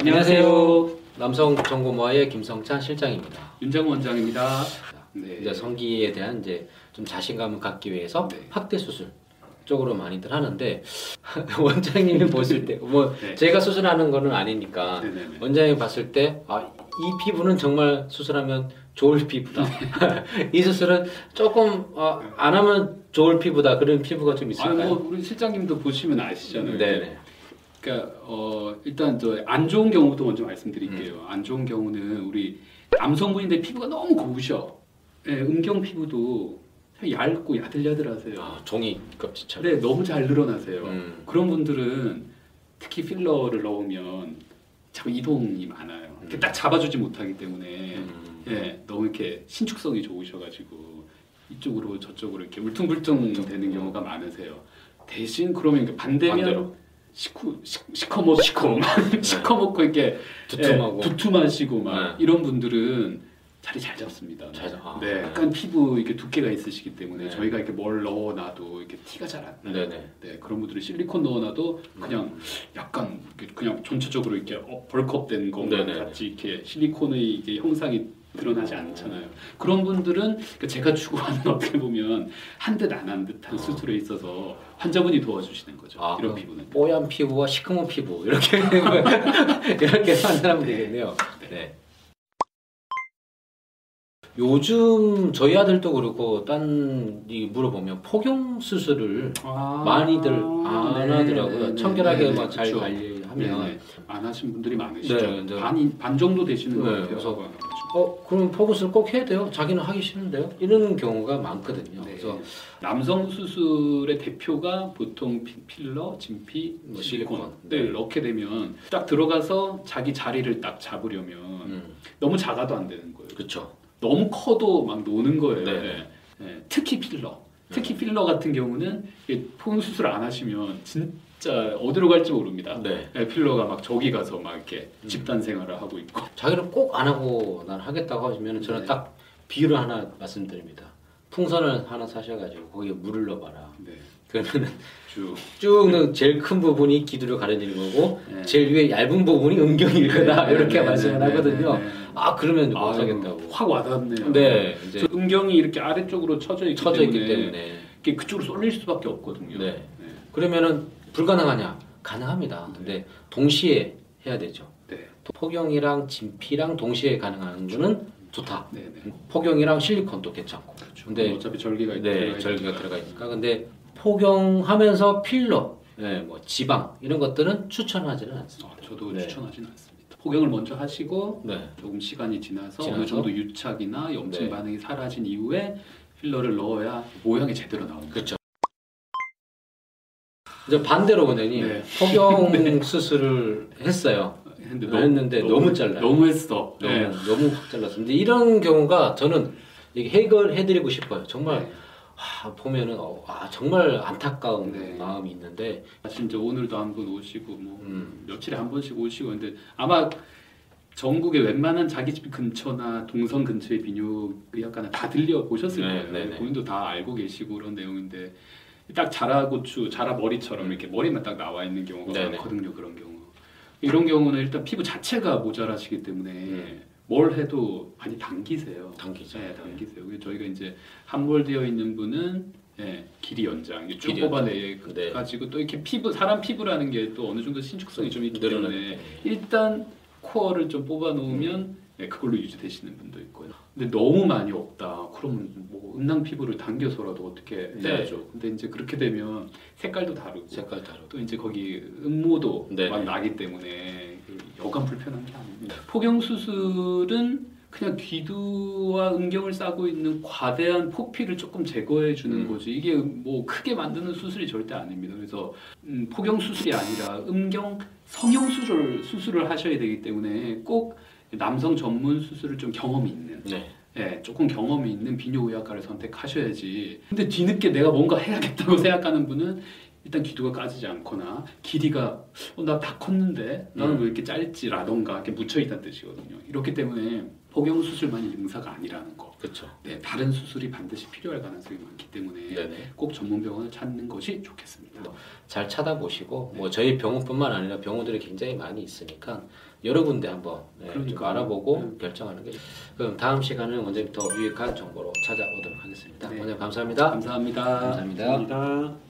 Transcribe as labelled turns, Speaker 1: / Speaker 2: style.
Speaker 1: 안녕하세요. 남성 정보모아의 김성찬 실장입니다.
Speaker 2: 윤장 원장입니다. 네.
Speaker 1: 이제 성기에 대한 이제 좀 자신감을 갖기 위해서
Speaker 2: 네.
Speaker 1: 확대 수술 쪽으로 많이들 하는데 원장님이 보실 때뭐
Speaker 2: 네.
Speaker 1: 제가 수술하는 거는 아니니까
Speaker 2: 네네네.
Speaker 1: 원장님이 봤을 때 아, 이 피부는 정말 수술하면 좋을 피부다. 이 수술은 조금 어, 안 하면 좋을 피부다. 그런 피부가 좀
Speaker 2: 아,
Speaker 1: 있을까요?
Speaker 2: 뭐 우리 실장님도 보시면 아시잖아요.
Speaker 1: 네네.
Speaker 2: 그러니까 어, 일단 저 안 좋은 경우도 먼저 말씀드릴게요.
Speaker 1: 음.
Speaker 2: 안 좋은 경우는 우리 남성분인데 피부가 너무 고우셔. 예, 음경 피부도 얇고 야들야들하세요.
Speaker 1: 아, 종이 껍질처럼.
Speaker 2: 네, 너무 잘 늘어나세요.
Speaker 1: 음.
Speaker 2: 그런 분들은 특히 필러를 넣으면 자꾸 이동이 많아요. 이렇게 딱 잡아주지 못하기 때문에
Speaker 1: 음.
Speaker 2: 예, 너무 이렇게 신축성이 좋으셔가지고 이쪽으로 저쪽으로 이렇게 울퉁불퉁 되는 경우가 많으세요. 대신 그러면 반대면
Speaker 1: 반대로.
Speaker 2: 시커 시- 시커멓고 시커멓고 이렇게
Speaker 1: 두툼하고.
Speaker 2: 예, 두툼하시고 막
Speaker 1: 네.
Speaker 2: 이런 분들은 자리 잘 잡습니다.
Speaker 1: 잘 잡- 아,
Speaker 2: 네,
Speaker 1: 네.
Speaker 2: 약간 피부 이렇게 두께가 있으시기 때문에
Speaker 1: 네.
Speaker 2: 저희가 이렇게 뭘 넣어놔도 이렇게 티가 잘 안 나요.
Speaker 1: 네네.
Speaker 2: 네, 그런 분들은 실리콘 넣어놔도 그냥 약간 이렇게 그냥 전체적으로 이렇게 어, 벌크업된
Speaker 1: 네네.
Speaker 2: 같이 이렇게 실리콘의 이게 형상이 드러나지 않잖아요. 그런 분들은 그 제가 추구하는 어떻게 보면 한 듯 안 한 듯한
Speaker 1: 어.
Speaker 2: 수술에 있어서 환자분이 도와주시는 거죠.
Speaker 1: 아,
Speaker 2: 이런 피부는.
Speaker 1: 뽀얀 피부와 시커먼 피부 이렇게 이렇게 판단하면 되겠네요. 네. 요즘 저희 아들도 그렇고 딴이 물어보면 폭용 수술을
Speaker 2: 아,
Speaker 1: 많이들 안
Speaker 2: 네,
Speaker 1: 하더라고요.
Speaker 2: 네,
Speaker 1: 청결하게
Speaker 2: 네,
Speaker 1: 막 잘. 관리 하면
Speaker 2: 네네. 안 하신 분들이 많으시죠.
Speaker 1: 네, 네.
Speaker 2: 반, 반 정도 되시는 것
Speaker 1: 네,
Speaker 2: 같아요.
Speaker 1: 그래서
Speaker 2: 그렇죠.
Speaker 1: 어 그럼 폭우술 꼭 해야 돼요? 자기는 하기 싫은데요? 이런 경우가 많거든요.
Speaker 2: 네.
Speaker 1: 그래서
Speaker 2: 남성 수술의 대표가 보통 피- 필러, 진피,
Speaker 1: 뭐
Speaker 2: 실리콘. 네,
Speaker 1: 네.
Speaker 2: 넣게 되면 딱 들어가서 자기 자리를 딱 잡으려면
Speaker 1: 음,
Speaker 2: 너무 작아도 안 되는 거예요.
Speaker 1: 그렇죠.
Speaker 2: 너무 커도 막 노는 거예요.
Speaker 1: 네.
Speaker 2: 네. 네. 특히 필러. 특히 필러 같은 경우는 포용 수술 안 하시면 진 짜 어디로 갈지 모릅니다.
Speaker 1: 네.
Speaker 2: 네, 필러가 막 저기 가서 막 이렇게
Speaker 1: 음.
Speaker 2: 집단 생활을 하고 있고.
Speaker 1: 자기는 꼭 안 하고 난 하겠다고 하시면 저는
Speaker 2: 네.
Speaker 1: 딱 비유를 하나 말씀드립니다. 풍선을 하나 사셔가지고 거기에 물을 넣어봐라.
Speaker 2: 네.
Speaker 1: 그러면
Speaker 2: 쭉.
Speaker 1: 쭉 제일 큰 부분이 기두로 가려지는 거고
Speaker 2: 네.
Speaker 1: 제일 위에 얇은 부분이 음경일 거다
Speaker 2: 네,
Speaker 1: 이렇게
Speaker 2: 네,
Speaker 1: 말씀을
Speaker 2: 네,
Speaker 1: 하거든요.
Speaker 2: 네, 네.
Speaker 1: 아 그러면 못 하겠다고.
Speaker 2: 확 와닿네요.
Speaker 1: 네, 이제
Speaker 2: 저 음경이 이렇게 아래쪽으로 쳐져 있기
Speaker 1: 쳐져 있기
Speaker 2: 때문에,
Speaker 1: 때문에
Speaker 2: 그쪽으로 쏠릴 수밖에 없거든요.
Speaker 1: 네. 그러면은 불가능하냐? 가능합니다. 근데 동시에 해야 되죠.
Speaker 2: 네.
Speaker 1: 폭용이랑 진피랑 동시에 가능한 거는 좋다.
Speaker 2: 네, 네.
Speaker 1: 폭용이랑 실리콘도 괜찮고.
Speaker 2: 그렇죠.
Speaker 1: 근데
Speaker 2: 어차피 절개가 있-
Speaker 1: 네,
Speaker 2: 들어가 있으니까.
Speaker 1: 들어가 있으니까. 근데 폭용하면서 필러, 네, 뭐 지방 이런 것들은 추천하지는 않습니다.
Speaker 2: 아, 저도
Speaker 1: 네.
Speaker 2: 추천하지는 않습니다. 폭영을 먼저 하시고
Speaker 1: 네,
Speaker 2: 조금 시간이 지나서,
Speaker 1: 지나서?
Speaker 2: 어느 정도 유착이나 염증
Speaker 1: 네.
Speaker 2: 반응이 사라진 이후에 필러를 넣어야 모양이 제대로 나옵니다.
Speaker 1: 그렇죠. 이제 반대로 원장님
Speaker 2: 네.
Speaker 1: 폭용 수술을 했어요.
Speaker 2: 했는데
Speaker 1: 했는데 너무 잘라요.
Speaker 2: 너무 했어.
Speaker 1: 너무
Speaker 2: 네.
Speaker 1: 너무 확 잘랐습니다. 이런 경우가 저는 해결해드리고 싶어요. 정말
Speaker 2: 네.
Speaker 1: 아, 보면은 어, 아, 정말 안타까운
Speaker 2: 네.
Speaker 1: 마음이 있는데
Speaker 2: 진짜 오늘도 한 번 오시고 뭐
Speaker 1: 음.
Speaker 2: 며칠에 한 번씩 오시고 근데 아마 전국의 웬만한 자기 집 근처나 동선 근처의 비뇨 의학과는 다 들려 보셨을
Speaker 1: 네,
Speaker 2: 거예요.
Speaker 1: 네, 네.
Speaker 2: 본인도 다 알고 계시고 그런 내용인데 딱 자라고추, 자라 머리처럼 이렇게 머리만 딱 나와 있는 경우가
Speaker 1: 네, 네.
Speaker 2: 많거든요. 그런 경우. 이런 경우는 일단 피부 자체가 모자라시기 때문에
Speaker 1: 음.
Speaker 2: 뭘 해도 많이 당기세요.
Speaker 1: 당기죠.
Speaker 2: 네, 당기세요. 그래서 저희가 이제 함몰되어 있는 분은 예, 길이 연장, 쭉. 뽑아내
Speaker 1: 네.
Speaker 2: 가지고 또 이렇게 피부 사람 피부라는 게 또 어느 정도 신축성이 좀 있기 때문에
Speaker 1: 늘어나기
Speaker 2: 일단 코어를 좀 뽑아 놓으면 예, 그걸로 유지되시는 분도 있고요. 근데 너무 많이 없다. 그러면 뭐 음낭 피부를 당겨서라도 어떻게
Speaker 1: 네.
Speaker 2: 해야죠. 근데 이제 그렇게 되면 색깔도 다르고
Speaker 1: 색깔 다르고
Speaker 2: 또 이제 거기 음모도
Speaker 1: 네.
Speaker 2: 막 나기 때문에 그 여간 불편한 게 아닙니다. 폭경 수술은 그냥 귀두와 음경을 싸고 있는 과대한 포피를 조금 제거해 주는
Speaker 1: 음.
Speaker 2: 거지 이게 뭐 크게 만드는 수술이 절대 아닙니다. 그래서 음, 폭경 수술이 아니라 음경 성형 수술 수술을 하셔야 되기 때문에 꼭 남성 전문 수술을 좀 경험이 있는
Speaker 1: 네.
Speaker 2: 예, 조금 경험이 있는 비뇨의학과를 선택하셔야지. 근데 뒤늦게 내가 뭔가 해야겠다고 생각하는 분은 일단 귀두가 까지지 않거나 길이가 어, 나 다 컸는데 나는
Speaker 1: 음.
Speaker 2: 왜 이렇게 짧지라던가 이렇게 묻혀 있다는 뜻이거든요. 이렇기 때문에 복용 수술만이 능사가 아니라는 거.
Speaker 1: 그렇죠.
Speaker 2: 네, 다른 수술이 반드시 필요할 가능성이 많기 때문에
Speaker 1: 네네.
Speaker 2: 꼭 전문 병원을 찾는 것이 좋겠습니다.
Speaker 1: 잘 찾아보시고 뭐 저희 병원뿐만 아니라 병원들이 굉장히 많이 있으니까 여러 군데 한번 네, 좀. 알아보고
Speaker 2: 네.
Speaker 1: 결정하는 게 그럼 다음 시간은 원장님 더 유익한 정보로 찾아오도록 하겠습니다.
Speaker 2: 네.
Speaker 1: 원장님 감사합니다.
Speaker 2: 감사합니다.
Speaker 1: 감사합니다.
Speaker 3: 감사합니다.